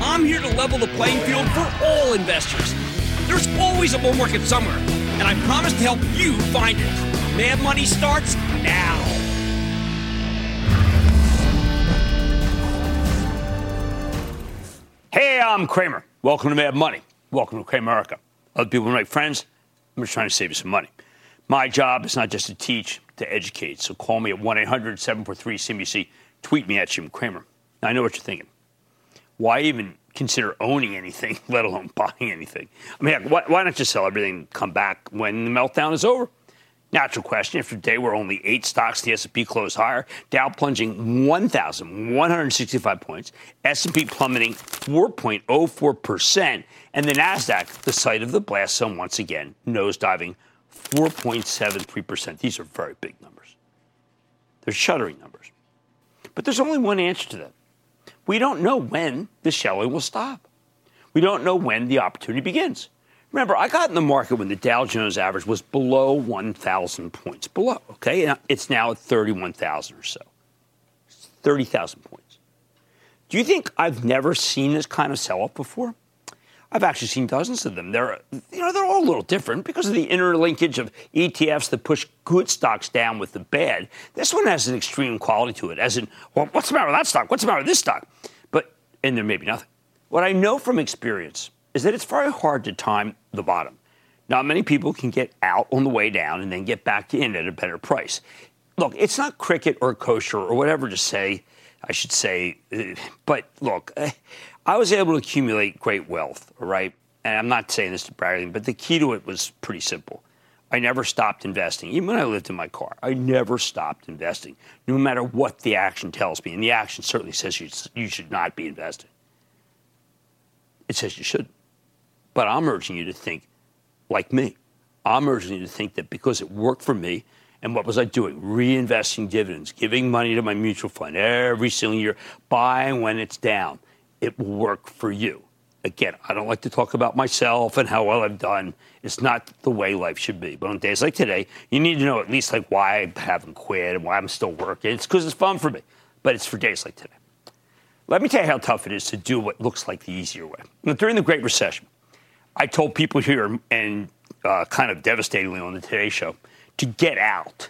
I'm here to level the playing field for all investors. There's always a bull market somewhere, and I promise to help you find it. Mad Money starts now. Hey, I'm Cramer. Welcome to Mad Money. Welcome to Cramerica. Other people make friends. I'm just trying to save you some money. My job is not just to teach, to educate. So call me at 1 800 743 CNBC. Tweet me at Jim Cramer. Now, I know what you're thinking. Why even consider owning anything, let alone buying anything? I mean, why, why not just sell everything and come back when the meltdown is over? Natural question. After a day where only eight stocks, the S&P closed higher, Dow plunging 1,165 points, S&P plummeting 4.04 percent, and the Nasdaq, the site of the blast zone, once again nosediving 4.73 percent. These are very big numbers. They're shuddering numbers. But there's only one answer to that. We don't know when the shelling will stop. We don't know when the opportunity begins. Remember, I got in the market when the Dow Jones average was below 1,000 points. Below, okay? It's now at 31,000 or so. 30,000 points. Do you think I've never seen this kind of sell off before? I've actually seen dozens of them. They're, you know, they're all a little different because of the interlinkage of ETFs that push good stocks down with the bad. This one has an extreme quality to it, as in, well, what's the matter with that stock? What's the matter with this stock? But, and there may be nothing. What I know from experience is that it's very hard to time the bottom. Not many people can get out on the way down and then get back in at a better price. Look, it's not cricket or kosher or whatever to say, I should say, uh, but look, uh, I was able to accumulate great wealth, right? And I'm not saying this to brag, but the key to it was pretty simple. I never stopped investing. Even when I lived in my car, I never stopped investing, no matter what the action tells me. And the action certainly says you, you should not be investing. It says you shouldn't. But I'm urging you to think like me. I'm urging you to think that because it worked for me, and what was I doing? Reinvesting dividends, giving money to my mutual fund every single year, buying when it's down. It will work for you. Again, I don't like to talk about myself and how well I've done. It's not the way life should be. But on days like today, you need to know at least like why I haven't quit and why I'm still working. It's because it's fun for me. But it's for days like today. Let me tell you how tough it is to do what looks like the easier way. Now, during the Great Recession, I told people here, and uh, kind of devastatingly on the Today Show, to get out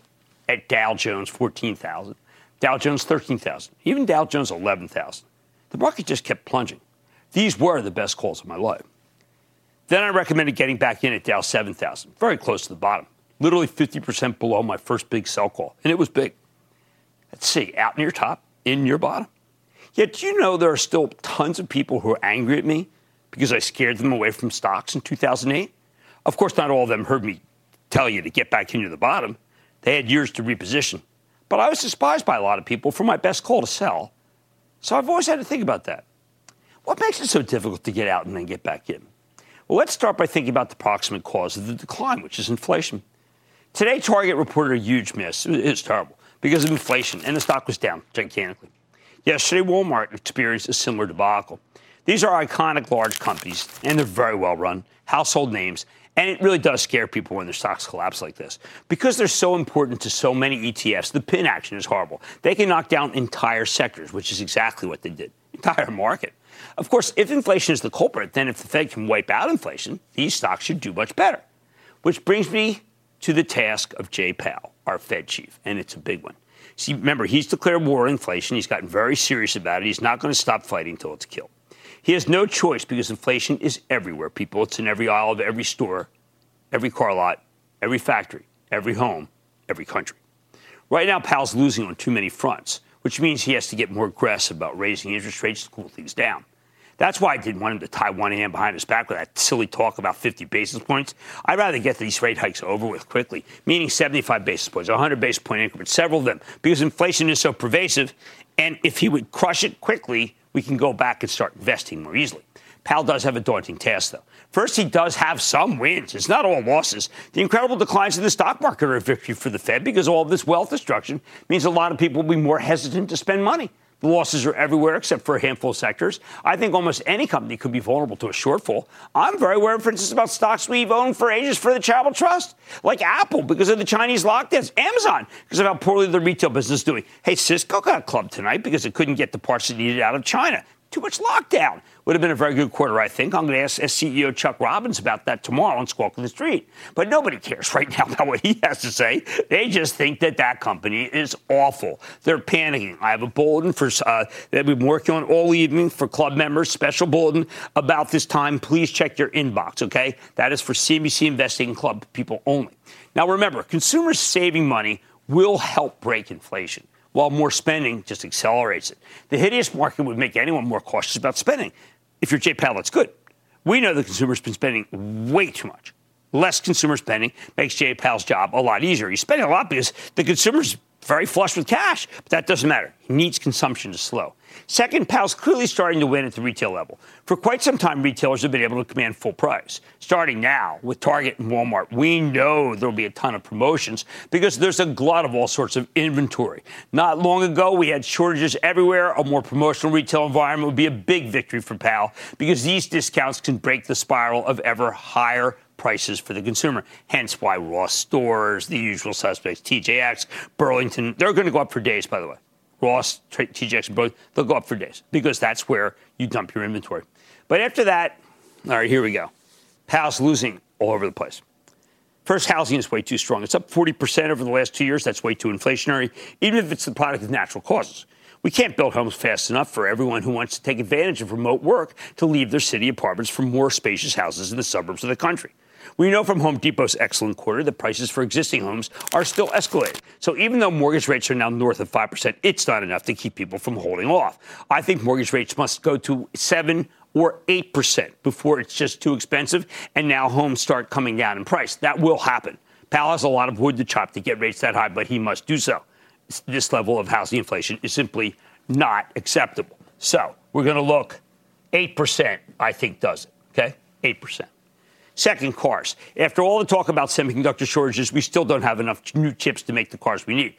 at Dow Jones 14,000, Dow Jones 13,000, even Dow Jones 11,000. The market just kept plunging. These were the best calls of my life. Then I recommended getting back in at Dow 7,000, very close to the bottom, literally 50% below my first big sell call, and it was big. Let's see, out near top, in near bottom. Yet, you know, there are still tons of people who are angry at me because I scared them away from stocks in 2008. Of course, not all of them heard me tell you to get back into the bottom. They had years to reposition. But I was despised by a lot of people for my best call to sell. So I've always had to think about that. What makes it so difficult to get out and then get back in? Well, let's start by thinking about the proximate cause of the decline, which is inflation. Today, Target reported a huge miss. It was terrible because of inflation, and the stock was down gigantically. Yesterday, Walmart experienced a similar debacle. These are iconic large companies, and they're very well run, household names, And it really does scare people when their stocks collapse like this. Because they're so important to so many ETFs, the pin action is horrible. They can knock down entire sectors, which is exactly what they did. Entire market. Of course, if inflation is the culprit, then if the Fed can wipe out inflation, these stocks should do much better. Which brings me to the task of Jay Powell, our Fed chief, and it's a big one. See, remember, he's declared war on inflation. He's gotten very serious about it. He's not going to stop fighting until it's killed. He has no choice because inflation is everywhere, people. It's in every aisle of every store, every car lot, every factory, every home, every country. Right now, Powell's losing on too many fronts, which means he has to get more aggressive about raising interest rates to cool things down. That's why I didn't want him to tie one hand behind his back with that silly talk about 50 basis points. I'd rather get these rate hikes over with quickly, meaning 75 basis points, 100 basis point increments, several of them, because inflation is so pervasive. And if he would crush it quickly, we can go back and start investing more easily. Powell does have a daunting task, though. First, he does have some wins. It's not all losses. The incredible declines in the stock market are a victory for the Fed because all of this wealth destruction means a lot of people will be more hesitant to spend money. The losses are everywhere except for a handful of sectors. I think almost any company could be vulnerable to a shortfall. I'm very worried, for instance, about stocks we've owned for ages for the Charitable Trust, like Apple because of the Chinese lockdowns, Amazon because of how poorly the retail business is doing. Hey, Cisco got a club tonight because it couldn't get the parts it needed out of China too much lockdown. Would have been a very good quarter, I think. I'm going to ask CEO Chuck Robbins about that tomorrow on Squawk on the Street. But nobody cares right now about what he has to say. They just think that that company is awful. They're panicking. I have a bulletin for uh, that we've been working on all evening for club members, special bulletin about this time. Please check your inbox, okay? That is for CNBC Investing Club people only. Now, remember, consumers saving money will help break inflation while more spending just accelerates it. The hideous market would make anyone more cautious about spending. If you're Jay Powell, that's good. We know the consumer's been spending way too much. Less consumer spending makes Jay Powell's job a lot easier. He's spending a lot because the consumer's very flush with cash, but that doesn't matter. He needs consumption to slow. Second, Powell's clearly starting to win at the retail level. For quite some time, retailers have been able to command full price. Starting now with Target and Walmart, we know there'll be a ton of promotions because there's a glut of all sorts of inventory. Not long ago, we had shortages everywhere. A more promotional retail environment would be a big victory for Powell because these discounts can break the spiral of ever higher prices for the consumer. Hence why Ross stores, the usual suspects, TJX, Burlington, they're going to go up for days, by the way. Ross, TJX, Burlington, they'll go up for days because that's where you dump your inventory. But after that, all right, here we go. Powell's losing all over the place. First, housing is way too strong. It's up 40% over the last two years. That's way too inflationary, even if it's the product of natural causes. We can't build homes fast enough for everyone who wants to take advantage of remote work to leave their city apartments for more spacious houses in the suburbs of the country. We know from Home Depot's excellent quarter that prices for existing homes are still escalating. So even though mortgage rates are now north of 5%, it's not enough to keep people from holding off. I think mortgage rates must go to 7 or 8% before it's just too expensive and now homes start coming down in price. That will happen. Powell has a lot of wood to chop to get rates that high, but he must do so. This level of housing inflation is simply not acceptable. So we're going to look 8%, I think, does it. Okay? 8%. Second, cars. After all the talk about semiconductor shortages, we still don't have enough new chips to make the cars we need,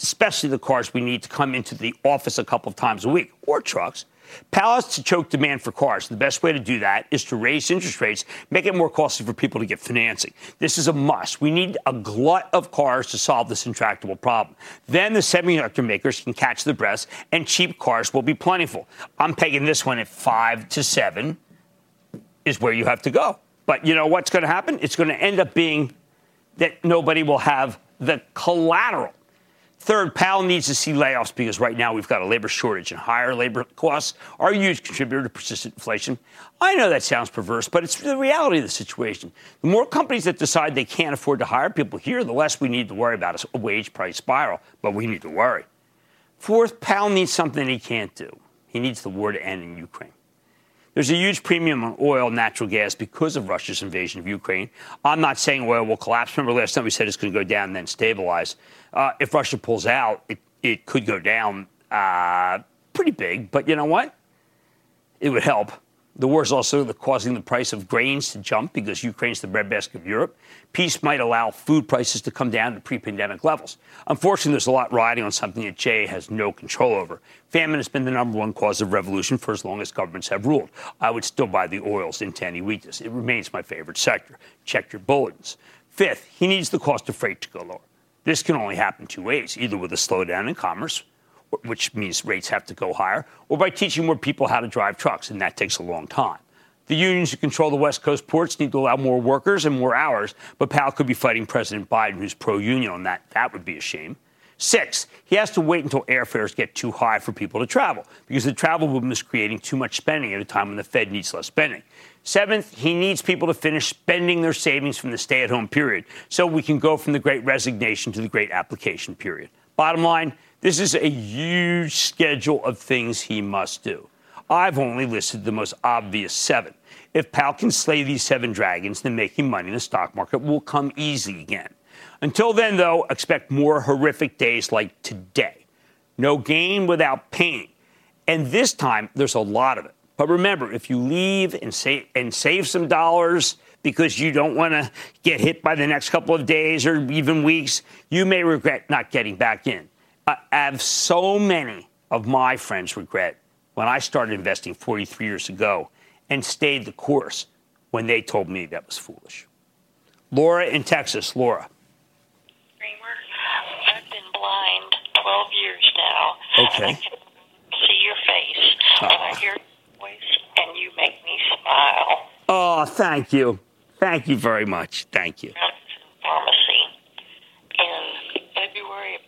especially the cars we need to come into the office a couple of times a week, or trucks. Has to choke demand for cars. The best way to do that is to raise interest rates, make it more costly for people to get financing. This is a must. We need a glut of cars to solve this intractable problem. Then the semiconductor makers can catch the breath, and cheap cars will be plentiful. I'm pegging this one at five to seven, is where you have to go. But you know what's going to happen? It's going to end up being that nobody will have the collateral. Third, Powell needs to see layoffs because right now we've got a labor shortage and higher labor costs are a huge contributor to persistent inflation. I know that sounds perverse, but it's the reality of the situation. The more companies that decide they can't afford to hire people here, the less we need to worry about a wage price spiral, but we need to worry. Fourth, Powell needs something he can't do. He needs the war to end in Ukraine. There's a huge premium on oil, natural gas because of Russia's invasion of Ukraine. I'm not saying oil will collapse. Remember last time we said it's going to go down and then stabilize. Uh, if Russia pulls out, it, it could go down uh, pretty big. But you know what? It would help. The war is also causing the price of grains to jump because Ukraine's the breadbasket of Europe. Peace might allow food prices to come down to pre pandemic levels. Unfortunately, there's a lot riding on something that Jay has no control over. Famine has been the number one cause of revolution for as long as governments have ruled. I would still buy the oils into any weakness. It remains my favorite sector. Check your bulletins. Fifth, he needs the cost of freight to go lower. This can only happen two ways either with a slowdown in commerce which means rates have to go higher, or by teaching more people how to drive trucks, and that takes a long time. The unions who control the West Coast ports need to allow more workers and more hours, but Powell could be fighting President Biden, who's pro union on that. That would be a shame. Six, he has to wait until airfares get too high for people to travel because the travel boom is creating too much spending at a time when the Fed needs less spending. Seventh, he needs people to finish spending their savings from the stay at home period so we can go from the great resignation to the great application period. Bottom line, this is a huge schedule of things he must do. I've only listed the most obvious seven. If Powell can slay these seven dragons, then making money in the stock market will come easy again. Until then, though, expect more horrific days like today. No gain without pain. And this time, there's a lot of it. But remember, if you leave and and save some dollars because you don't want to get hit by the next couple of days or even weeks, you may regret not getting back in. I have so many of my friends regret when I started investing 43 years ago and stayed the course when they told me that was foolish. Laura in Texas. Laura. I've been blind 12 years now. Okay. I can see your face, ah. and I hear your voice, and you make me smile. Oh, thank you. Thank you very much. Thank you. Pharmacy.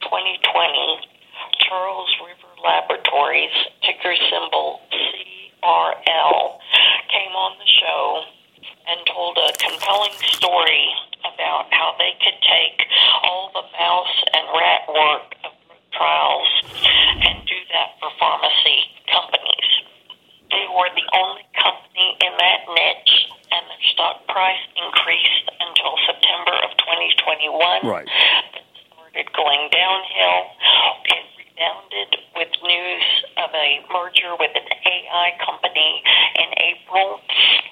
In February of 2020, Charles River Laboratories, ticker symbol CRL, came on the show and told a compelling story about how they could take all the mouse and rat work of trials and do that for pharmacy companies. They were the only company in that niche, and their stock price increased until September of 2021. Right. Started going downhill. It rebounded with news of a merger with an AI company in April.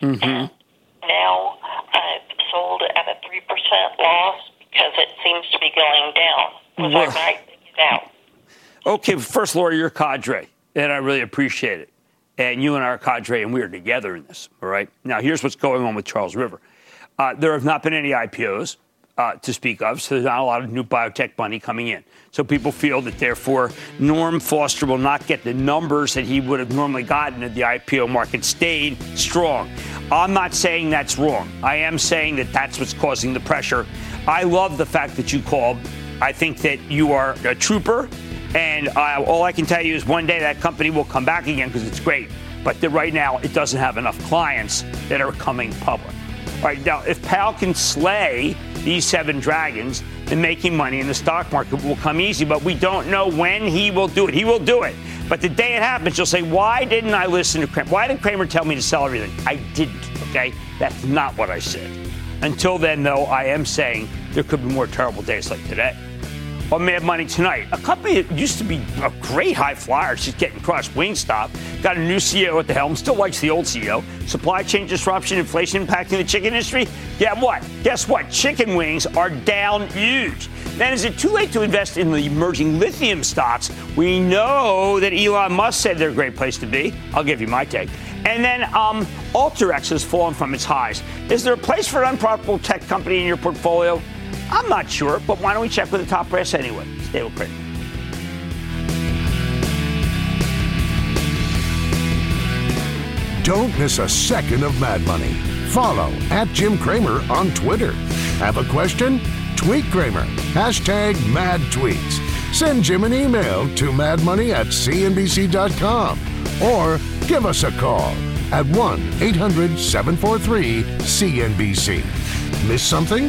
Mm-hmm. Now I've sold at a 3% loss because it seems to be going down. Was Well- I right? Out. Okay, first, Laura, you're cadre, and I really appreciate it. And you and our cadre, and we are together in this. All right. Now, here's what's going on with Charles River. Uh, there have not been any IPOs uh, to speak of, so there's not a lot of new biotech money coming in. So people feel that therefore Norm Foster will not get the numbers that he would have normally gotten if the IPO market stayed strong. I'm not saying that's wrong. I am saying that that's what's causing the pressure. I love the fact that you called. I think that you are a trooper. And uh, all I can tell you is one day that company will come back again because it's great. But right now, it doesn't have enough clients that are coming public. All right, now, if Powell can slay these seven dragons, then making money in the stock market will come easy. But we don't know when he will do it. He will do it. But the day it happens, you'll say, Why didn't I listen to Cramer? Why did Cramer tell me to sell everything? I didn't, okay? That's not what I said. Until then, though, I am saying there could be more terrible days like today on Mad Money tonight. A company that used to be a great high flyer, she's getting crushed. Wingstop got a new CEO at the helm, still likes the old CEO. Supply chain disruption, inflation impacting the chicken industry. Yeah, what? Guess what? Chicken wings are down huge. Then is it too late to invest in the emerging lithium stocks? We know that Elon Musk said they're a great place to be. I'll give you my take. And then um, has fallen from its highs. Is there a place for an unprofitable tech company in your portfolio? I'm not sure, but why don't we check with the top brass anyway? Stay with Cramer. Don't miss a second of Mad Money. Follow at Jim Cramer on Twitter. Have a question? Tweet Cramer. Hashtag mad tweets. Send Jim an email to madmoney at cnbc.com or give us a call at 1 800 743 CNBC. Miss something?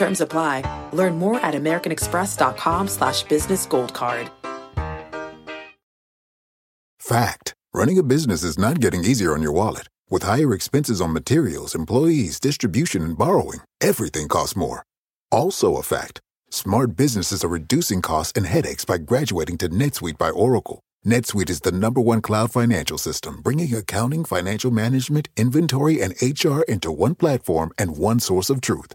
Terms apply. Learn more at americanexpress.com slash business gold card. Fact. Running a business is not getting easier on your wallet. With higher expenses on materials, employees, distribution, and borrowing, everything costs more. Also a fact. Smart businesses are reducing costs and headaches by graduating to NetSuite by Oracle. NetSuite is the number one cloud financial system, bringing accounting, financial management, inventory, and HR into one platform and one source of truth.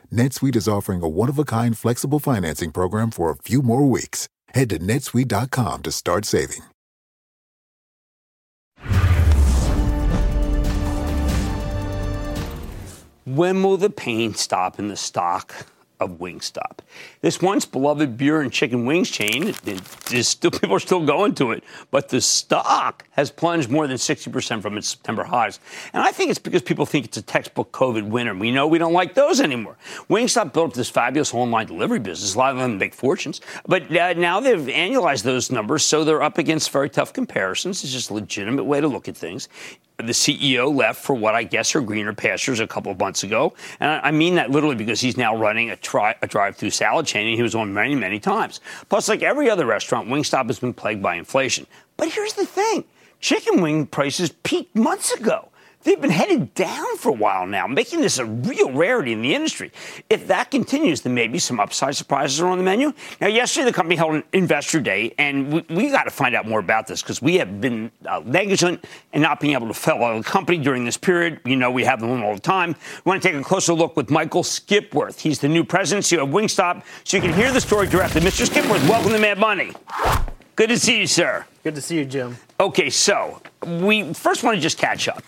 NetSuite is offering a one-of-a-kind flexible financing program for a few more weeks. Head to netsuite.com to start saving. When will the pain stop in the stock of Wingstop? This once beloved beer and chicken wings chain, still, people are still going to it, but the stock has plunged more than 60% from its September highs. And I think it's because people think it's a textbook COVID winner. We know we don't like those anymore. Wingstop built up this fabulous online delivery business. A lot of them make fortunes, but uh, now they've annualized those numbers, so they're up against very tough comparisons. It's just a legitimate way to look at things the CEO left for what I guess are greener pastures a couple of months ago. And I mean that literally because he's now running a, tri- a drive through salad chain and he was on many, many times. Plus, like every other restaurant, Wingstop has been plagued by inflation. But here's the thing chicken wing prices peaked months ago. They've been headed down for a while now, making this a real rarity in the industry. If that continues, then maybe some upside surprises are on the menu. Now, yesterday the company held an investor day, and we, we got to find out more about this because we have been uh, negligent in not being able to follow the company during this period. You know, we have them all the time. We want to take a closer look with Michael Skipworth. He's the new president CEO of Wingstop, so you can hear the story directly. Mr. Skipworth, welcome to Mad Money. Good to see you, sir. Good to see you, Jim. Okay, so we first want to just catch up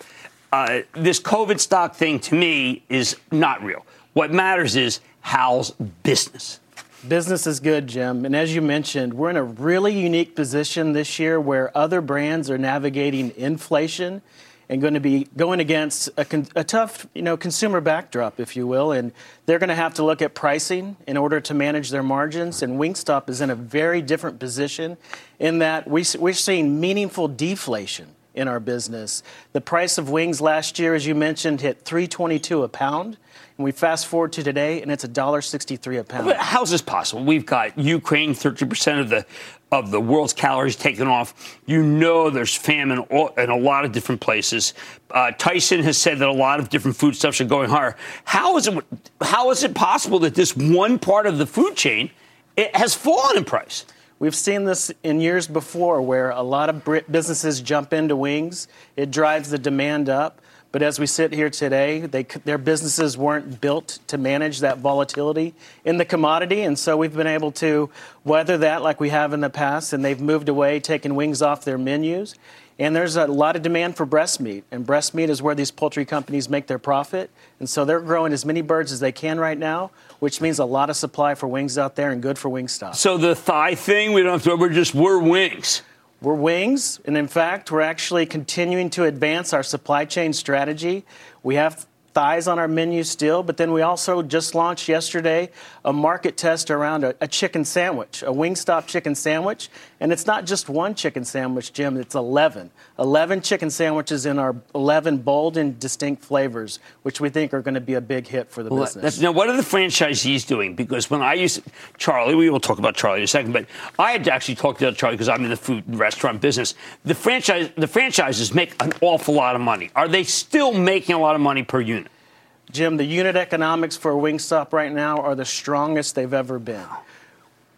uh, this COVID stock thing to me is not real. What matters is Hal's business. Business is good, Jim. And as you mentioned, we're in a really unique position this year where other brands are navigating inflation and going to be going against a, con- a, tough, you know, consumer backdrop, if you will, and they're going to have to look at pricing in order to manage their margins. And Wingstop is in a very different position in that we, we're seeing meaningful deflation in our business. The price of wings last year, as you mentioned, hit 322 a pound. And we fast forward to today, and it's $1.63 a pound. But how's this possible? We've got Ukraine, 30% of the of the world's calories taken off. You know there's famine in a lot of different places. Uh, Tyson has said that a lot of different foodstuffs are going higher. How is it? How is it possible that this one part of the food chain it has fallen in price? We've seen this in years before where a lot of businesses jump into wings. It drives the demand up. But as we sit here today, they, their businesses weren't built to manage that volatility in the commodity. And so we've been able to weather that like we have in the past. And they've moved away, taken wings off their menus. And there's a lot of demand for breast meat. And breast meat is where these poultry companies make their profit. And so they're growing as many birds as they can right now, which means a lot of supply for wings out there and good for Wingstop. So the thigh thing, we don't have to, we're just, we're wings. We're wings. And in fact, we're actually continuing to advance our supply chain strategy. We have thighs on our menu still, but then we also just launched yesterday a market test around a, a, chicken sandwich, a Wingstop chicken sandwich. And it's not just one chicken sandwich, Jim, it's 11. 11 chicken sandwiches in our 11 bold and distinct flavors, which we think are going to be a big hit for the well, business. Now, what are the franchisees doing? Because when I used Charlie, we will talk about Charlie in a second, but I had to actually talk to Charlie because I'm in the food and restaurant business. The franchise, the franchises make an awful lot of money. Are they still making a lot of money per unit? Jim, the unit economics for Wingstop right now are the strongest they've ever been.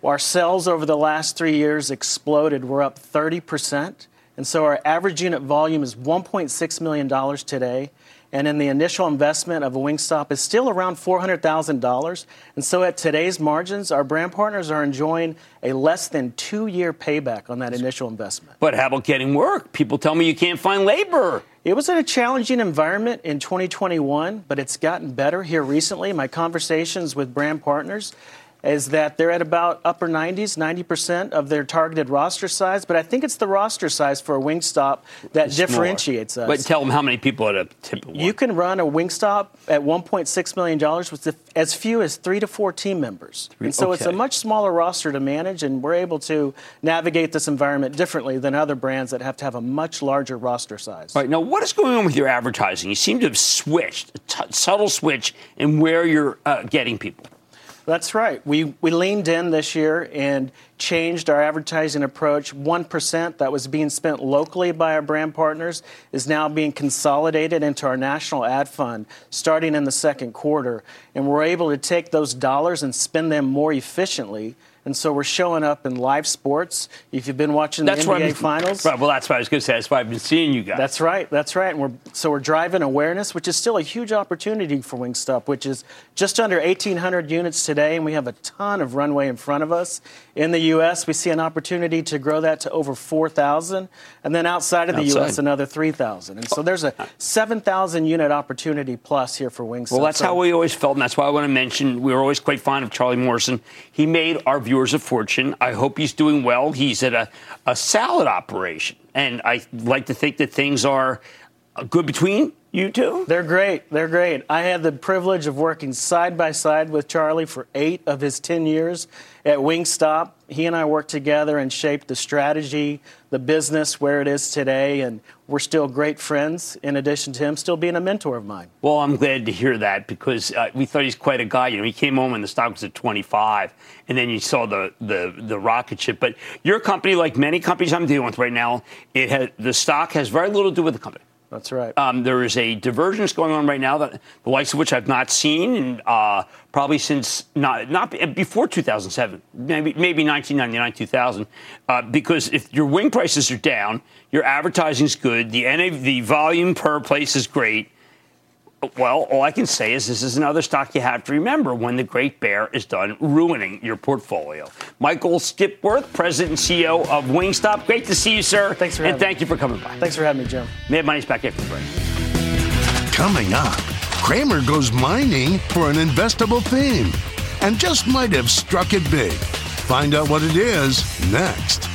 Our sales over the last three years exploded. We're up 30%. And so our average unit volume is $1.6 million today. And in the initial investment of a Wingstop is still around $400,000. And so at today's margins, our brand partners are enjoying a less than two year payback on that initial investment. But how about getting work? People tell me you can't find labor. It was in a challenging environment in 2021, but it's gotten better here recently. My conversations with brand partners is that they're at about upper 90s, 90% of their targeted roster size. But I think it's the roster size for a Wingstop that It's differentiates smaller. us. But tell them how many people at a typical You can run a Wingstop at $1.6 million with as few as three to four team members. Three- and so it's a much smaller roster to manage, and we're able to navigate this environment differently than other brands that have to have a much larger roster size. All right, now what is going on with your advertising? You seem to have switched, a t- subtle switch in where you're uh, getting people. That's right. We, we leaned in this year and changed our advertising approach. 1% that was being spent locally by our brand partners is now being consolidated into our national ad fund starting in the second quarter. And we're able to take those dollars and spend them more efficiently. And so we're showing up in live sports. If you've been watching the That's NBA I'm- Finals, Right, well, that's what I was going to say. That's why I've been seeing you guys. that's right. That's right. And we're so we're driving awareness, which is still a huge opportunity for Wingstop, which is just under 1,800 units today, and we have a ton of runway in front of us. In the U.S., we see an opportunity to grow that to over 4,000, and then outside of the Outside. U.S., another 3,000. And so there's a 7,000 unit opportunity plus here for Wingstop. Well, that's So- how we always felt, and that's why I want to mention we were always quite fond of Charlie Morrison. He made our viewers a fortune. I hope he's doing well. He's at a, a salad operation, and I like to think that things are good between you two. They're great. They're great. I had the privilege of working side by side with Charlie for eight of his 10 years at Wingstop. He and I worked together and shaped the strategy, the business where it is today, and we're still great friends, in addition to him still being a mentor of mine. Well, I'm glad to hear that because uh, we thought he's quite a guy. You know, he came home and the stock was at 25, and then you saw the the, the rocket ship. But your company, like many companies I'm dealing with right now, it has the stock has very little to do with the company. That's right. Um, there is a divergence going on right now that the likes of which I've not seen, and uh, probably since not not before 2007, maybe maybe 1999, 2000, uh, because if your wing prices are down, your advertising's good, the NAV, the volume per place is great. Well, all I can say is this is another stock you have to remember when the Great Bear is done ruining your portfolio. Michael Skipworth, President and CEO of Wingstop. Great to see you, sir. Thanks for having and thank me. you for coming by. Thanks for having me, Jim. Mad Money's back after the break. Coming up, Cramer goes mining for an investable theme and just might have struck it big. Find out what it is next.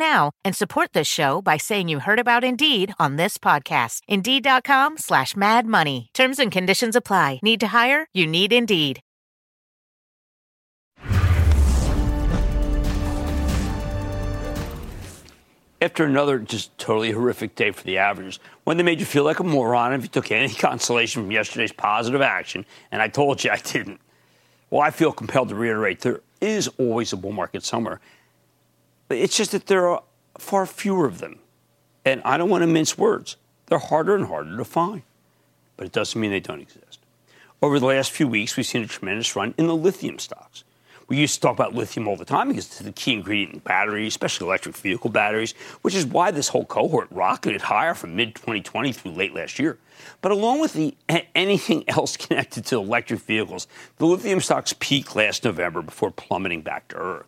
now and support this show by saying you heard about Indeed on this podcast. Indeed.com slash Mad Money. Terms and conditions apply. Need to hire? You need Indeed. After another just totally horrific day for the averages, one that made you feel like a moron if you took any consolation from yesterday's positive action, and I told you I didn't. Well, I feel compelled to reiterate there is always a bull market somewhere. It's just that there are far fewer of them. And I don't want to mince words. They're harder and harder to find. But it doesn't mean they don't exist. Over the last few weeks, we've seen a tremendous run in the lithium stocks. We used to talk about lithium all the time because it's the key ingredient in batteries, especially electric vehicle batteries, which is why this whole cohort rocketed higher from mid 2020 through late last year. But along with the, anything else connected to electric vehicles, the lithium stocks peaked last November before plummeting back to earth.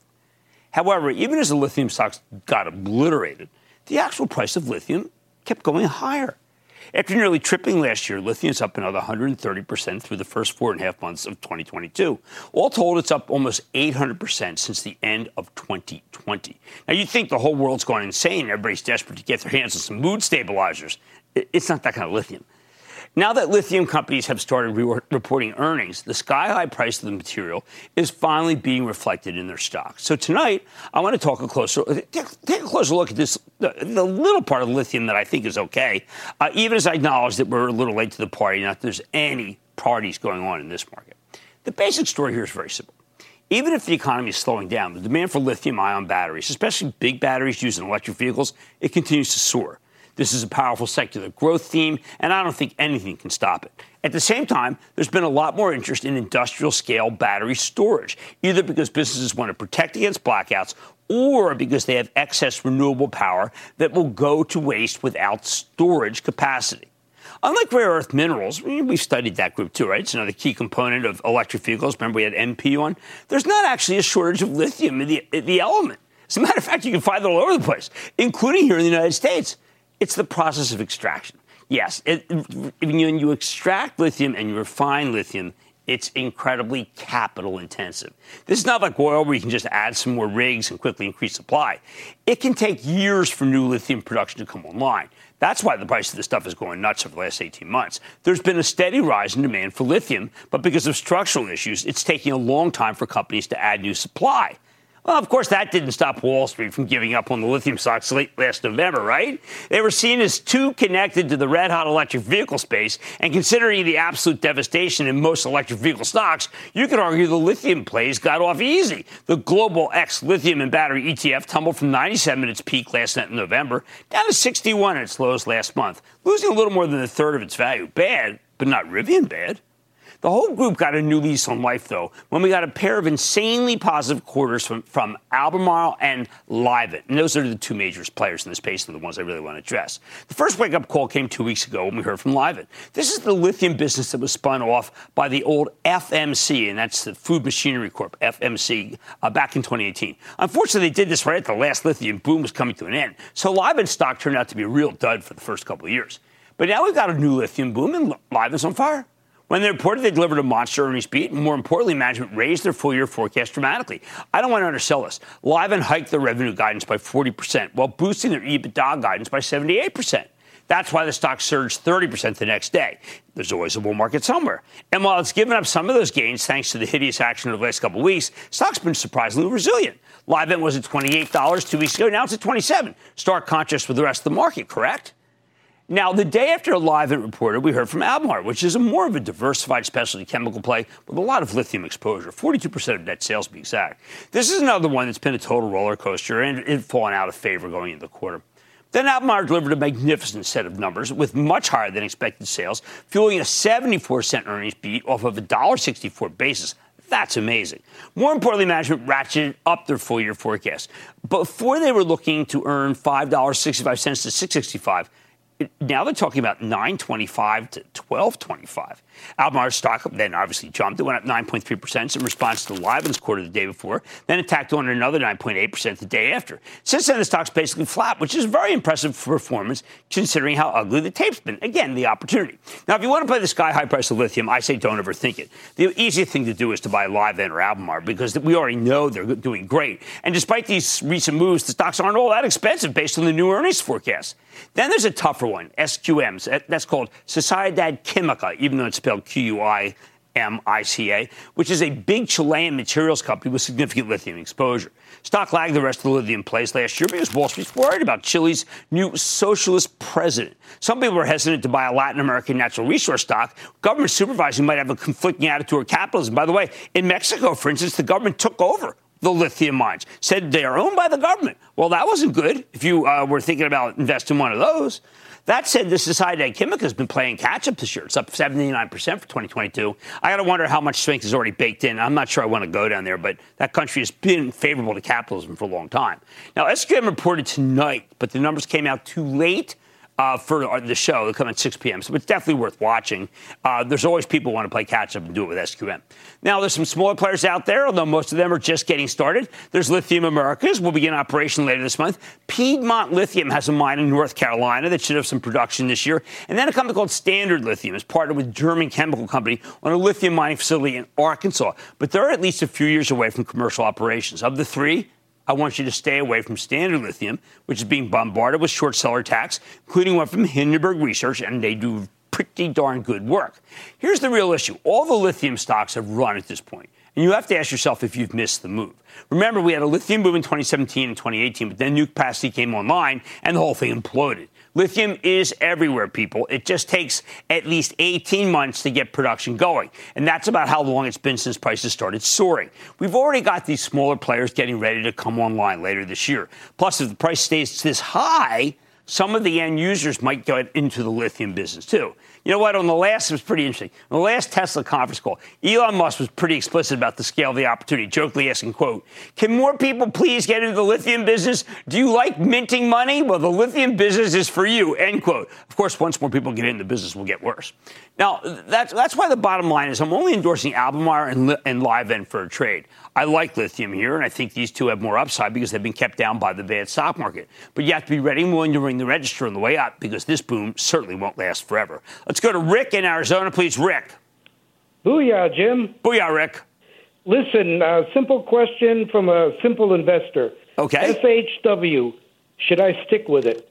However, even as the lithium stocks got obliterated, the actual price of lithium kept going higher. After nearly tripling last year, lithium is up another 130% through the first four and a half months of 2022. All told, it's up almost 800% since the end of 2020. Now, you think the whole world's going insane. Everybody's desperate to get their hands on some mood stabilizers. It's not that kind of lithium. Now that lithium companies have started re- reporting earnings, the sky high price of the material is finally being reflected in their stocks. So tonight, I want to talk a closer, take, take a closer look at this, the, the, little part of lithium that I think is okay, uh, even as I acknowledge that we're a little late to the party, not that there's any parties going on in this market. The basic story here is very simple. Even if the economy is slowing down, the demand for lithium ion batteries, especially big batteries used in electric vehicles, it continues to soar. This is a powerful secular growth theme, and I don't think anything can stop it. At the same time, there's been a lot more interest in industrial scale battery storage, either because businesses want to protect against blackouts or because they have excess renewable power that will go to waste without storage capacity. Unlike rare earth minerals, we've studied that group too, right? It's another key component of electric vehicles. Remember, we had MP on. There's not actually a shortage of lithium in the, in the element. As a matter of fact, you can find it all over the place, including here in the United States. It's the process of extraction. Yes, it, when you extract lithium and you refine lithium, it's incredibly capital intensive. This is not like oil where you can just add some more rigs and quickly increase supply. It can take years for new lithium production to come online. That's why the price of this stuff is going nuts over the last 18 months. There's been a steady rise in demand for lithium, but because of structural issues, it's taking a long time for companies to add new supply. Well, of course, that didn't stop Wall Street from giving up on the lithium stocks late last November, right? They were seen as too connected to the red hot electric vehicle space, and considering the absolute devastation in most electric vehicle stocks, you could argue the lithium plays got off easy. The global X lithium and battery ETF tumbled from 97 at its peak last night in November down to 61 at its lowest last month, losing a little more than a third of its value. Bad, but not Rivian bad. The whole group got a new lease on life, though, when we got a pair of insanely positive quarters from, from Albemarle and Livent. And those are the two major players in this space and the ones I really want to address. The first wake up call came two weeks ago when we heard from Livent. This is the lithium business that was spun off by the old FMC, and that's the Food Machinery Corp, FMC, uh, back in 2018. Unfortunately, they did this right at the last lithium boom was coming to an end. So Livent stock turned out to be a real dud for the first couple of years. But now we've got a new lithium boom, and Livent's on fire. When they reported they delivered a monster earnings beat, and more importantly, management raised their full year forecast dramatically. I don't want to undersell this. Livent hiked their revenue guidance by 40%, while boosting their EBITDA guidance by 78%. That's why the stock surged 30% the next day. There's always a bull market somewhere. And while it's given up some of those gains thanks to the hideous action of the last couple weeks, stock's been surprisingly resilient. Livent was at $28 two weeks ago. Now it's at 27 Stark contrast with the rest of the market, correct? Now, the day after a Livent reported, we heard from Albemarle, which is a more of a diversified specialty chemical play with a lot of lithium exposure, 42% of net sales to be exact. This is another one that's been a total roller coaster and it fallen out of favor going into the quarter. Then Albemarle delivered a magnificent set of numbers with much higher than expected sales, fueling a 74 cent earnings beat off of a $1.64 basis. That's amazing. More importantly, management ratcheted up their full year forecast. Before they were looking to earn $5.65 to 665 now they're talking about 925 to 1225. Albemarle's stock then obviously jumped. It went up 9.3% in response to Livent's quarter the day before, then attacked on another 9.8% the day after. Since then, the stock's basically flat, which is very impressive performance considering how ugly the tape's been. Again, the opportunity. Now, if you want to play the sky high price of lithium, I say don't overthink it. The easiest thing to do is to buy Livent or Albemarle because we already know they're doing great. And despite these recent moves, the stocks aren't all that expensive based on the new earnings forecast. Then there's a tougher one, SQMs. That's called Sociedad Quimica, even though it's spelled Q U I M I C A, which is a big Chilean materials company with significant lithium exposure. Stock lagged the rest of the lithium plays last year because Wall Street's worried about Chile's new socialist president. Some people are hesitant to buy a Latin American natural resource stock. Government supervising might have a conflicting attitude toward capitalism. By the way, in Mexico, for instance, the government took over the lithium mines, said they are owned by the government. Well, that wasn't good if you uh, were thinking about investing in one of those. That said, this Sociedad Quimica has been playing catch up this year. It's up 79% for 2022. I got to wonder how much strength is already baked in. I'm not sure I want to go down there, but that country has been favorable to capitalism for a long time. Now, SQM reported tonight, but the numbers came out too late uh, for the show. They come at 6 p.m., so it's definitely worth watching. Uh, there's always people who want to play catch up and do it with SQM. Now, there's some smaller players out there, although most of them are just getting started. There's Lithium Americas, will begin operation later this month. Piedmont Lithium has a mine in North Carolina that should have some production this year. And then a company called Standard Lithium is partnered with German chemical company on a lithium mining facility in Arkansas. But they're at least a few years away from commercial operations. Of the three, I want you to stay away from Standard Lithium, which is being bombarded with short seller attacks, including one from Hindenburg Research, and they do pretty darn good work. Here's the real issue all the lithium stocks have run at this point, and you have to ask yourself if you've missed the move. Remember, we had a lithium boom in 2017 and 2018, but then new capacity came online, and the whole thing imploded. Lithium is everywhere, people. It just takes at least 18 months to get production going. And that's about how long it's been since prices started soaring. We've already got these smaller players getting ready to come online later this year. Plus, if the price stays this high, some of the end users might get into the lithium business too. You know what? On the last, it was pretty interesting. On the last Tesla conference call, Elon Musk was pretty explicit about the scale of the opportunity, jokingly asking, quote, can more people please get into the lithium business? Do you like minting money? Well, the lithium business is for you, end quote. Of course, once more people get in, the business, will get worse. Now, that's, that's why the bottom line is I'm only endorsing Albemarle and, and Livent for a trade. I like lithium here, and I think these two have more upside because they've been kept down by the bad stock market. But you have to be ready and willing to ring the register on the way up because this boom certainly won't last forever. Let's go to Rick in Arizona, please. Rick. Booyah, Jim. Booyah, Rick. Listen, uh, simple question from a simple investor. Okay. SHW, should I stick with it?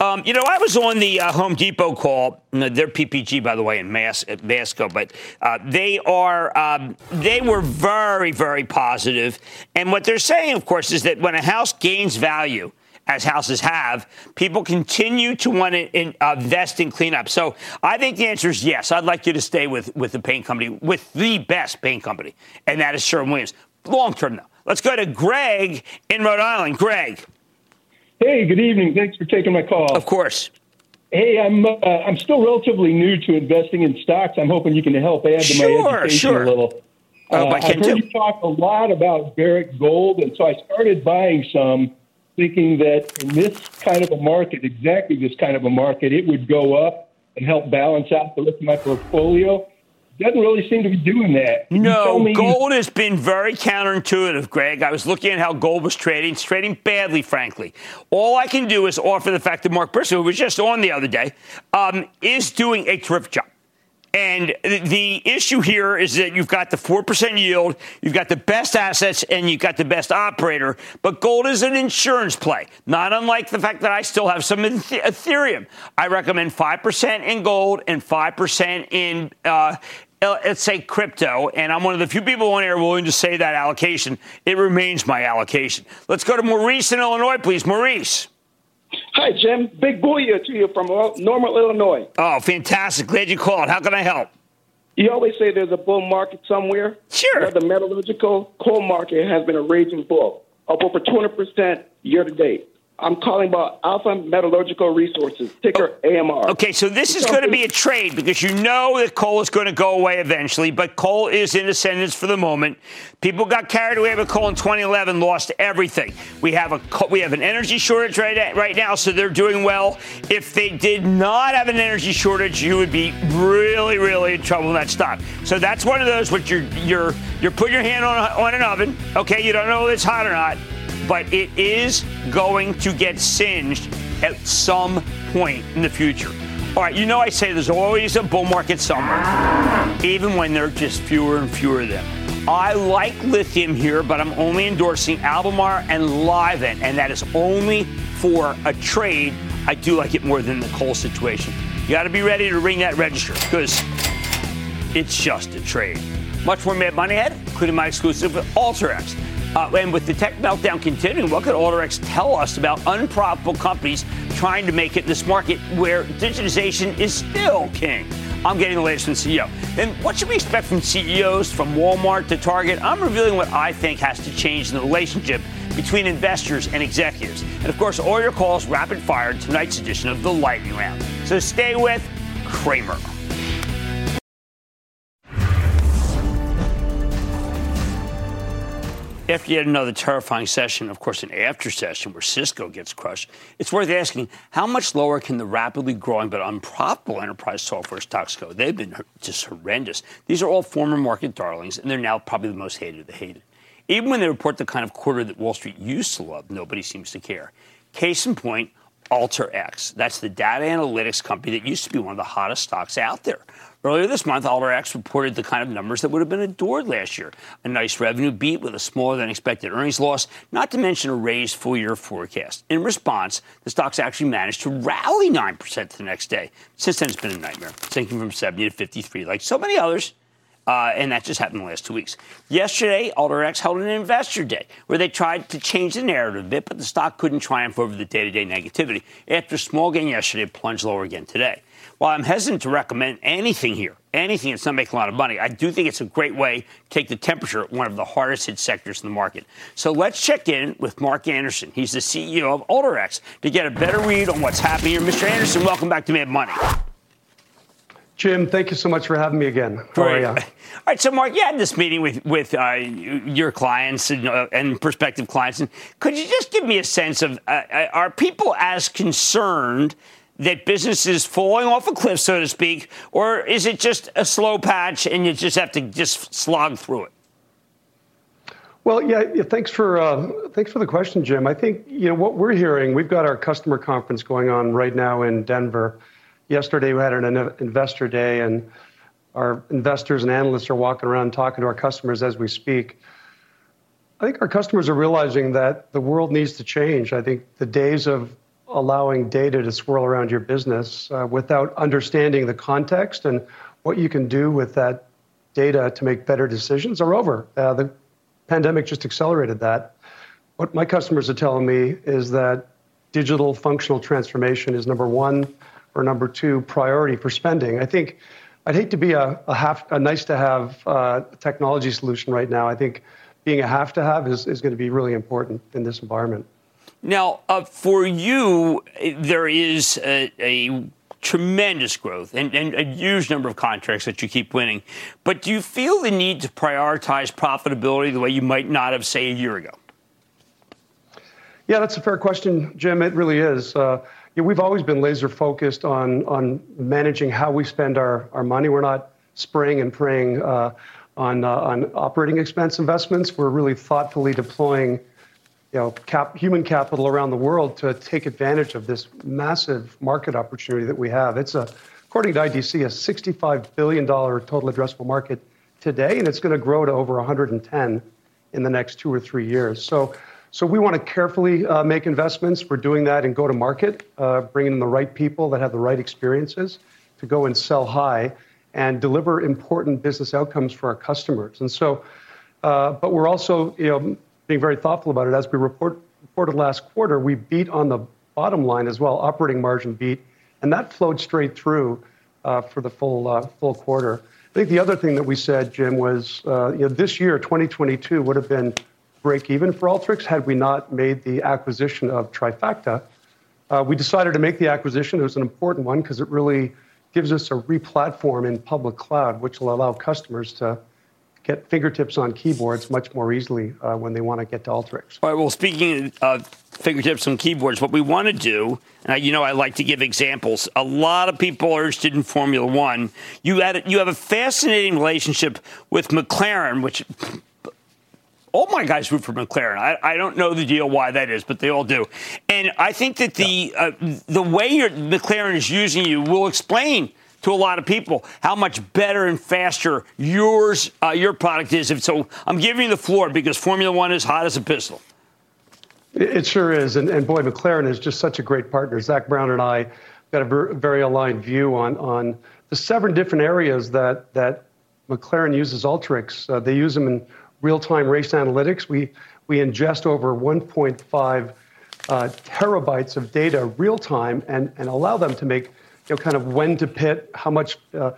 Um, you know, I was on the uh, Home Depot call. They're PPG, by the way, in Mas- Masco, but uh, they are um, they were very, very positive. And what they're saying, of course, is that when a house gains value, as houses have, people continue to want to invest in cleanup. So I think the answer is yes. I'd like you to stay with, with the paint company, with the best paint company, and that is Sherwin Williams. Long term, though. Let's go to Greg in Rhode Island. Greg. Hey, good evening. Thanks for taking my call. Of course. Hey, I'm uh, I'm still relatively new to investing in stocks. I'm hoping you can help add to sure, my education sure. a little. Uh, uh, I I've heard too. you talk a lot about Barrick Gold, and so I started buying some, thinking that in this kind of a market, exactly this kind of a market, it would go up and help balance out the rest of my portfolio. Doesn't really seem to be doing that. Can No, me- gold has been very counterintuitive, Greg. I was looking at how gold was trading. It's trading badly, frankly. All I can do is offer the fact that Mark Bristow, who was just on the other day, um, is doing a terrific job. And the issue here is that you've got the 4% yield, you've got the best assets, and you've got the best operator. But gold is an insurance play, not unlike the fact that I still have some Ethereum. I recommend 5% in gold and 5% in. Uh, uh, Uh, let's say crypto, and I'm one of the few people on air willing to say that allocation. It remains my allocation. Let's go to Maurice in Illinois, please. Maurice. Hi, Jim. Big booyah to you from Normal, Illinois. Oh, fantastic. Glad you called. How can I help? You always say there's a bull market somewhere. Sure. Well, the metallurgical coal market has been a raging bull, up over 200% year to date. I'm calling about Alpha Metallurgical Resources, ticker oh, AMR. Okay, so this is going to be a trade because you know that coal is going to go away eventually, but coal is in ascendance for the moment. People got carried away with coal in 2011, lost everything. We have a we have an energy shortage right right now, so they're doing well. If they did not have an energy shortage, you would be really, really in trouble in that stock. So that's one of those which you're you're you're putting your hand on on an oven. Okay, you don't know if it's hot or not but it is going to get singed at some point in the future. All right, you know I say there's always a bull market somewhere, even when there are just fewer and fewer of them. I like lithium here, but I'm only endorsing Albemarle and Livent, and that is only for a trade. I do like it more than the coal situation. You got to be ready to ring that register because it's just a trade. Much more Mad Money ahead, including my exclusive with Alteryx. Uh, and with the tech meltdown continuing, what could Alteryx tell us about unprofitable companies trying to make it in this market where digitization is still king? I'm getting the latest from CEO. Then what should we expect from CEOs from Walmart to Target? I'm revealing what I think has to change in the relationship between investors and executives. And of course, all your calls rapid fire in tonight's edition of the Lightning Round. So stay with Cramer. After yet another terrifying session, of course, an after session where Cisco gets crushed, it's worth asking how much lower can the rapidly growing but unprofitable enterprise software stocks go? They've been just horrendous. These are all former market darlings, and they're now probably the most hated of the hated. Even when they report the kind of quarter that Wall Street used to love, nobody seems to care. Case in point, Alteryx. That's the data analytics company that used to be one of the hottest stocks out there. Earlier this month, Alteryx reported the kind of numbers that would have been adored last year. A nice revenue beat with a smaller than expected earnings loss, not to mention a raised full year forecast. In response, the stocks actually managed to rally 9% the next day. Since then, it's been a nightmare, sinking from 70 to 53, like so many others. Uh, and that just happened in the last two weeks. Yesterday, Alteryx held an investor day where they tried to change the narrative a bit, but the stock couldn't triumph over the day to day negativity. After a small gain yesterday, it plunged lower again today. While I'm hesitant to recommend anything here, anything that's not making a lot of money, I do think it's a great way to take the temperature at one of the hardest hit sectors in the market. So let's check in with Mark Anderson. He's the CEO of Alteryx to get a better read on what's happening here. Mr. Anderson, welcome back to Mad Money. Jim, thank you so much for having me again. How Great. All right, so Mark, you had this meeting with with uh, your clients and, uh, and, prospective clients, and could you just give me a sense of uh, uh are people as concerned that business is falling off a cliff, so to speak, or is it just a slow patch and you just have to just slog through it? Well, yeah, yeah thanks for uh, thanks for the question, Jim. I think you know what we're hearing. We've got our customer conference going on right now in Denver. Yesterday we had an investor day, and our investors and analysts are walking around talking to our customers as we speak. I think our customers are realizing that the world needs to change. I think the days of allowing data to swirl around your business uh, without understanding the context and what you can do with that data to make better decisions are over. Uh, the pandemic just accelerated that. What my customers are telling me is that digital functional transformation is number one or number two priority for spending. I think I'd hate to be a, a half, a nice to have uh, technology solution right now. I think being a have to have is, is going to be really important in this environment. Now, uh, for you, there is a, a tremendous growth and, and, a huge number of contracts that you keep winning. But do you feel the need to prioritize profitability the way you might not have, say, a year ago? Yeah, that's a fair question, Jim. It really is. Uh, yeah, we've always been laser focused on on managing how we spend our, our money. We're not spraying and praying uh, on uh, on operating expense investments. We're really thoughtfully deploying you know, cap, human capital around the world to take advantage of this massive market opportunity that we have. It's a, according to IDC, a $65 billion total addressable market today, and it's going to grow to over 110 in the next two or three years. So, so we want to carefully uh, make investments. We're doing that and go to market, uh, bringing in the right people that have the right experiences to go and sell high and deliver important business outcomes for our customers. And so, uh, but we're also, you know, being very thoughtful about it. As we report, reported last quarter, we beat on the bottom line as well, operating margin beat, and that flowed straight through uh, for the full uh, full quarter. I think the other thing that we said, Jim, was uh, this year, 2022, would have been break even for Alteryx had we not made the acquisition of Trifacta. We decided to make the acquisition. It was an important one because it really gives us a replatform in public cloud, which will allow customers to get fingertips on keyboards much more easily uh, when they want to get to Alteryx. All right. Well, speaking of fingertips on keyboards, what we want to do, and I, you know, I like to give examples. A lot of people are interested in Formula One. You had you have a fascinating relationship with McLaren, which. All my guys root for McLaren. I, I don't know the deal why that is, but they all do. And I think that the uh, the way McLaren is using you will explain to a lot of people how much better and faster yours uh, your product is. So I'm giving you the floor because Formula One is hot as a pistol. It sure is, and, and boy, McLaren is just such a great partner. Zak Brown and I got a very aligned view on on the seven different areas that that McLaren uses Alteryx. Uh, they use them in real-time race analytics. We we ingest over 1.5 uh, terabytes of data real time and and allow them to make know, kind of when to pit, how much, uh,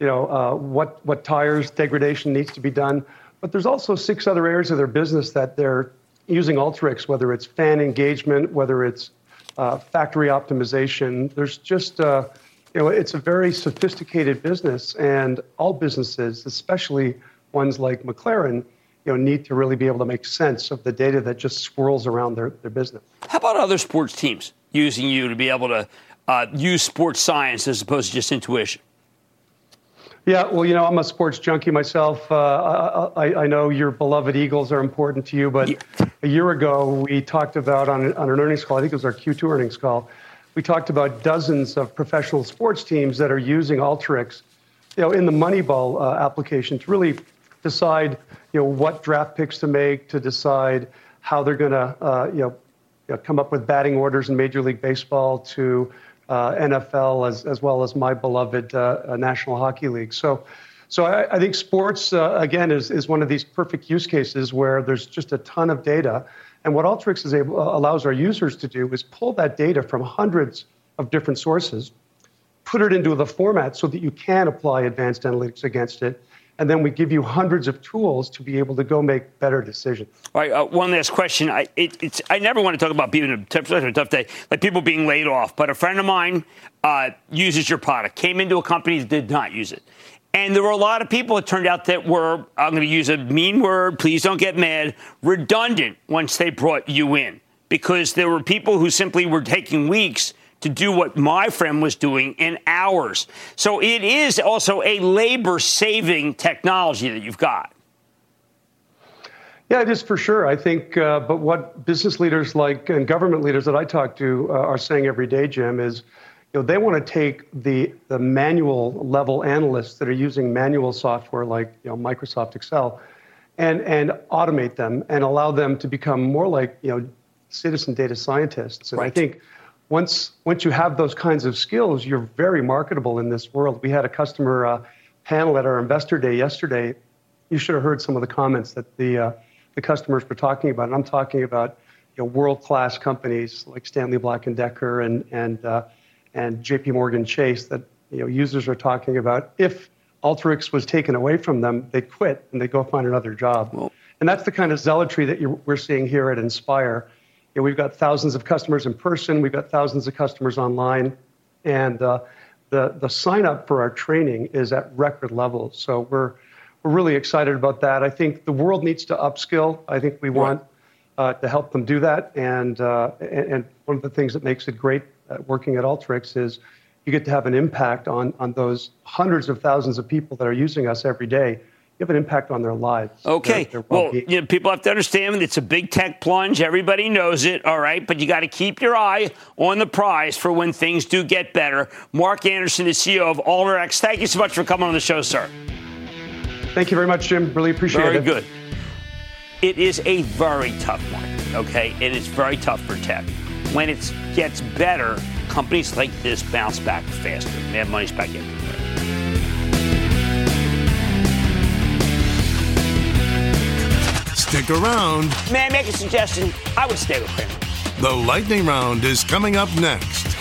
you know, uh, what what tires degradation needs to be done. But there's also six other areas of their business that they're using Alteryx, whether it's fan engagement, whether it's uh, factory optimization, there's just uh, you know it's a very sophisticated business, and all businesses, especially ones like McLaren, you know, need to really be able to make sense of the data that just swirls around their, their business. How about other sports teams using you to be able to uh, use sports science as opposed to just intuition? Yeah, well, you know, I'm a sports junkie myself. Uh, I, I, know your beloved Eagles are important to you, but yeah. a year ago we talked about on, on an earnings call, I think it was our Q2 earnings call, we talked about dozens of professional sports teams that are using Alteryx, you know, in the Moneyball uh, application to really decide, you know, what draft picks to make, to decide how they're going to, uh, you, know, you know, come up with batting orders in Major League Baseball to uh, NFL as, as well as my beloved uh, uh, National Hockey League. So, so I, I think sports uh, again is, is one of these perfect use cases where there's just a ton of data, and what Alteryx is able, allows our users to do is pull that data from hundreds of different sources, put it into the format so that you can apply advanced analytics against it, and then we give you hundreds of tools to be able to go make better decisions. All right, uh, one last question. I, it, I never want to talk about being a tough, a tough day, like people being laid off, but a friend of mine uh, uses your product, came into a company that did not use it. And there were a lot of people, it turned out, that were, I'm going to use a mean word, please don't get mad, redundant once they brought you in. Because there were people who simply were taking weeks to do what my friend was doing in hours. So it is also a labor saving technology that you've got. Yeah, it is for sure. I think, uh, but what business leaders like and government leaders that I talk to uh, are saying every day, Jim, is you know they want to take the the manual level analysts that are using manual software like you know Microsoft Excel, and and automate them and allow them to become more like you know citizen data scientists. And right. I think once once you have those kinds of skills, you're very marketable in this world. We had a customer uh, panel at our investor day yesterday. You should have heard some of the comments that the uh, the customers were talking about. And I'm talking about you know, world class companies like Stanley Black and Decker and and uh, and J.P. Morgan Chase that you know users are talking about. If Alteryx was taken away from them, they'd quit and they'd go find another job. Well, and that's the kind of zealotry that we're seeing here at Inspire know, we've got thousands of customers in person, we've got thousands of customers online, and uh, the the sign up for our training is at record levels. So we're we're really excited about that. I think the world needs to upskill. I think we want uh, to help them do that. And, uh, and, and one of the things that makes it great working at Alteryx is you get to have an impact on on those hundreds of thousands of people that are using us every day you have an impact on their lives. Okay. Their, their well, you know, people have to understand it's a big tech plunge. Everybody knows it, all right? But you got to keep your eye on the prize for when things do get better. Mark Anderson, the CEO of Alteryx. Thank you so much for coming on the show, sir. Thank you very much, Jim. Really appreciate very it. Very good. It is a very tough market, okay? And it's very tough for tech. When it gets better, companies like this bounce back faster. They have Money's back in. Stick around. May I make a suggestion? I would stay with Cramer. The lightning round is coming up next.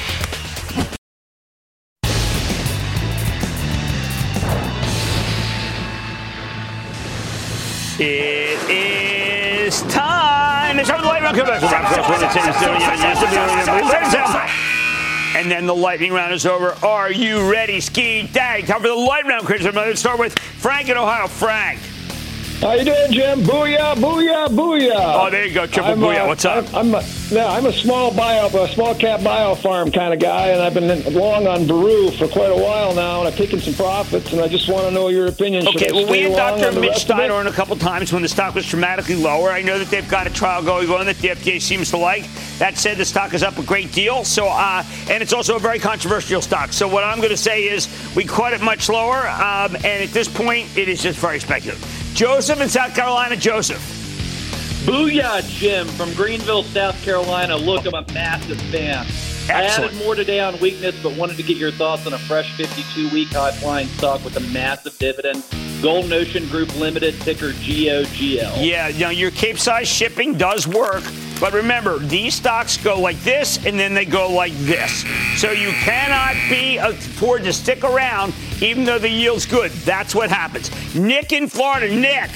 It is time. It's time for the lightning round. And then the lightning round is over. Are you ready? Ski dag. Time for the lightning round, Chris. I'm going to start with Frank in Ohio. Frank. How you doing, Jim? Booyah, booyah, booyah. Oh, there you go, triple I'm, booyah. Uh, What's up? I'm, I'm, a, I'm a small bio, a small cap bio farm kind of guy, and I've been long on Veru for quite a while now, and I've taken some profits, and I just want to know your opinion. Okay, well, we had Dr. Mitch Steiner on a couple times when the stock was dramatically lower. I know that they've got a trial going on that the FDA seems to like. That said, the stock is up a great deal. So, uh, and it's also a very controversial stock. So, what I'm going to say is we caught it much lower, um, and at this point, it is just very speculative. Joseph in South Carolina. Joseph. Booyah, Jim from Greenville, South Carolina. Look, I'm a massive fan. Excellent. I added more today on weakness, but wanted to get your thoughts on a fresh 52 week high flying stock with a massive dividend. Golden Ocean Group Limited, ticker GOGL. Yeah, you know, your Cape size shipping does work, but remember, these stocks go like this and then they go like this. So you cannot be afford to stick around even though the yield's good. That's what happens. Nick in Florida. Nick.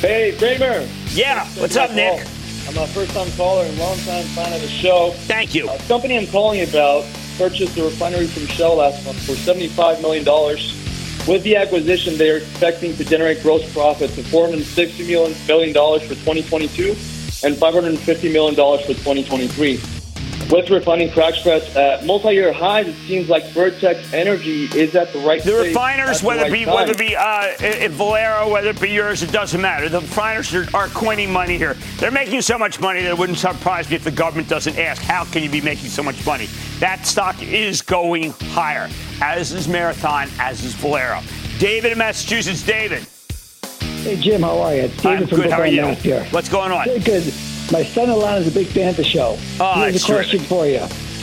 Hey, Cramer. Yeah, what's up, Nick? I'm a first-time caller and long-time fan of the show. Thank you. Uh, the company I'm calling about purchased a refinery from Shell last month for $75 million. With the acquisition, they are expecting to generate gross profits of $460 million for 2022 and $550 million for 2023 with refining crack spreads at multi-year highs, it seems like Vertex Energy is at the right. The refiners, whether right it be whether it be uh, Valero, whether it be yours, it doesn't matter. The refiners are, are coining money here. They're making so much money that it wouldn't surprise me if the government doesn't ask, "How can you be making so much money?" That stock is going higher, as is Marathon, as is Valero. David in Massachusetts, David. Hey Jim, how are you? It's David I'm from good. How are you? Here. What's going on? Good, good. My son-in-law is a big fan of the show. Ah, oh, Here's that's a question terrific. for you.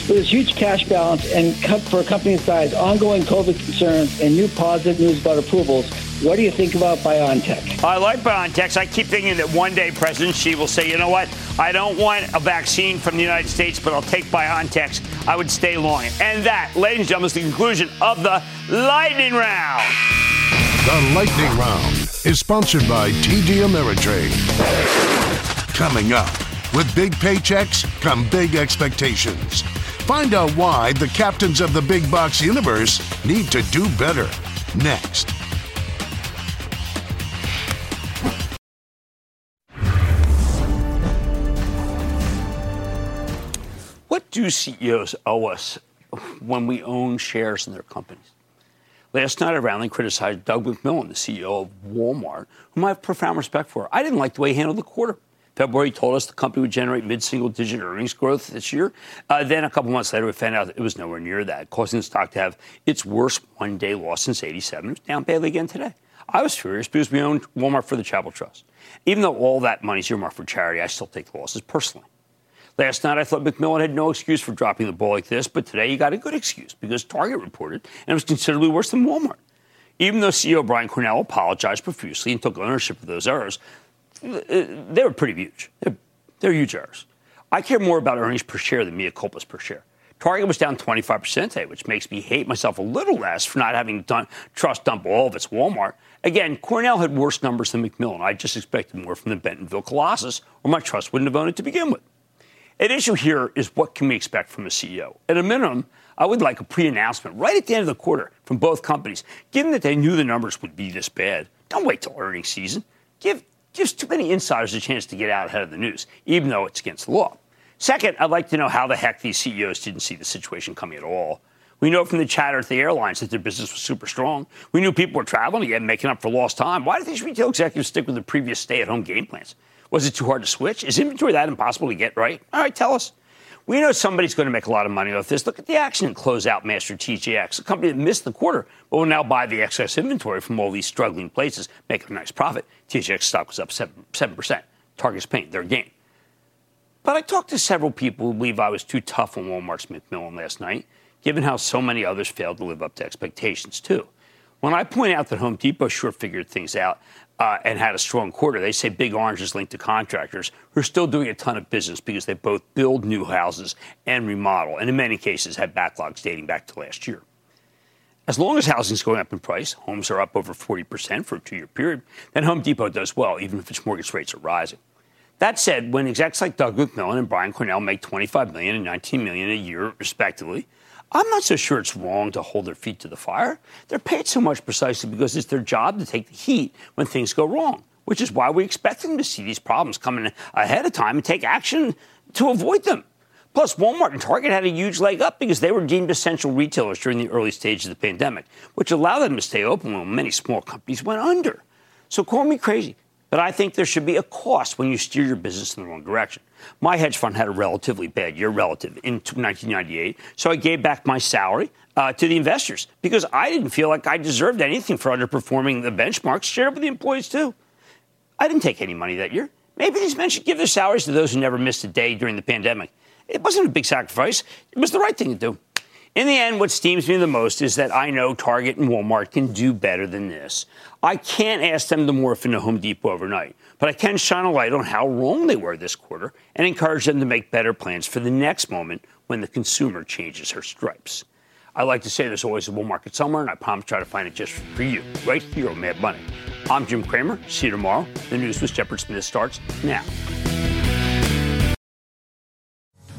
With this huge cash balance and co- for a company size, ongoing COVID concerns, and new positive news about approvals, what do you think about BioNTech? I like BioNTech. I keep thinking that one day President Xi will say, you know what? I don't want a vaccine from the United States, but I'll take BioNTech. I would stay long. And that, ladies and gentlemen, is the conclusion of the lightning round. The Lightning Round is sponsored by TD Ameritrade. Coming up, with big paychecks come big expectations. Find out why the captains of the big box universe need to do better. Next. What do CEOs owe us when we own shares in their companies? Last night, I roundly criticized Doug McMillan, the CEO of Walmart, whom I have profound respect for. I didn't like the way he handled the quarter. February told us the company would generate mid-single digit earnings growth this year. Uh, then a couple months later, we found out it was nowhere near that, causing the stock to have its worst one-day loss since '87. It was down badly again today. I was furious because we owned Walmart for the Chapel Trust. Even though all that money's earmarked for charity, I still take the losses personally. Last night, I thought McMillan had no excuse for dropping the ball like this, but today he got a good excuse because Target reported, and it was considerably worse than Walmart. Even though CEO Brian Cornell apologized profusely and took ownership of those errors, they were pretty huge. They're, they're huge errors. I care more about earnings per share than mea culpas per share. Target was down 25% today, which makes me hate myself a little less for not having done trust dump all of its Walmart. Again, Cornell had worse numbers than McMillan. I just expected more from the Bentonville Colossus, or my trust wouldn't have owned it to begin with. At issue here is what can we expect from a CEO? At a minimum, I would like a pre-announcement right at the end of the quarter from both companies, given that they knew the numbers would be this bad. Don't wait till earnings season. Give gives too many insiders a chance to get out ahead of the news, even though it's against the law. Second, I'd like to know how the heck these CEOs didn't see the situation coming at all. We know from the chatter at the airlines that their business was super strong. We knew people were traveling again, making up for lost time. Why did these retail executives stick with the previous stay-at-home game plans? Was it too hard to switch? Is inventory that impossible to get right? All right, tell us. We know somebody's going to make a lot of money off this. Look at the action and close out Master TJX, a company that missed the quarter, but will now buy the excess inventory from all these struggling places, making a nice profit. TJX stock was up 7. 7%. Target's paint, their gain. But I talked to several people who believe I was too tough on Walmart's McMillan last night, given how so many others failed to live up to expectations, too. When I point out that Home Depot sure figured things out uh, and had a strong quarter, they say Big Orange is linked to contractors who are still doing a ton of business because they both build new houses and remodel, and in many cases have backlogs dating back to last year. As long as housing is going up in price, homes are up over 40% for a two year period, then Home Depot does well, even if its mortgage rates are rising. That said, when execs like Doug McMillan and Brian Cornell make 25 million and 19 million a year, respectively, I'm not so sure it's wrong to hold their feet to the fire. They're paid so much precisely because it's their job to take the heat when things go wrong, which is why we expect them to see these problems coming ahead of time and take action to avoid them. Plus, Walmart and Target had a huge leg up because they were deemed essential retailers during the early stages of the pandemic, which allowed them to stay open when many small companies went under. So call me crazy, but I think there should be a cost when you steer your business in the wrong direction. My hedge fund had a relatively bad year, relative, in 1998, so I gave back my salary uh, to the investors because I didn't feel like I deserved anything for underperforming the benchmarks. Share it with the employees too. I didn't take any money that year. Maybe these men should give their salaries to those who never missed a day during the pandemic. It wasn't a big sacrifice. It was the right thing to do. In the end, what steams me the most is that I know Target and Walmart can do better than this. I can't ask them to morph into Home Depot overnight, but I can shine a light on how wrong they were this quarter and encourage them to make better plans for the next moment when the consumer changes her stripes. I like to say there's always a bull market somewhere, and I promise to try to find it just for you, right here on Mad Money. I'm Jim Cramer. See you tomorrow. The news with Shepard Smith starts now.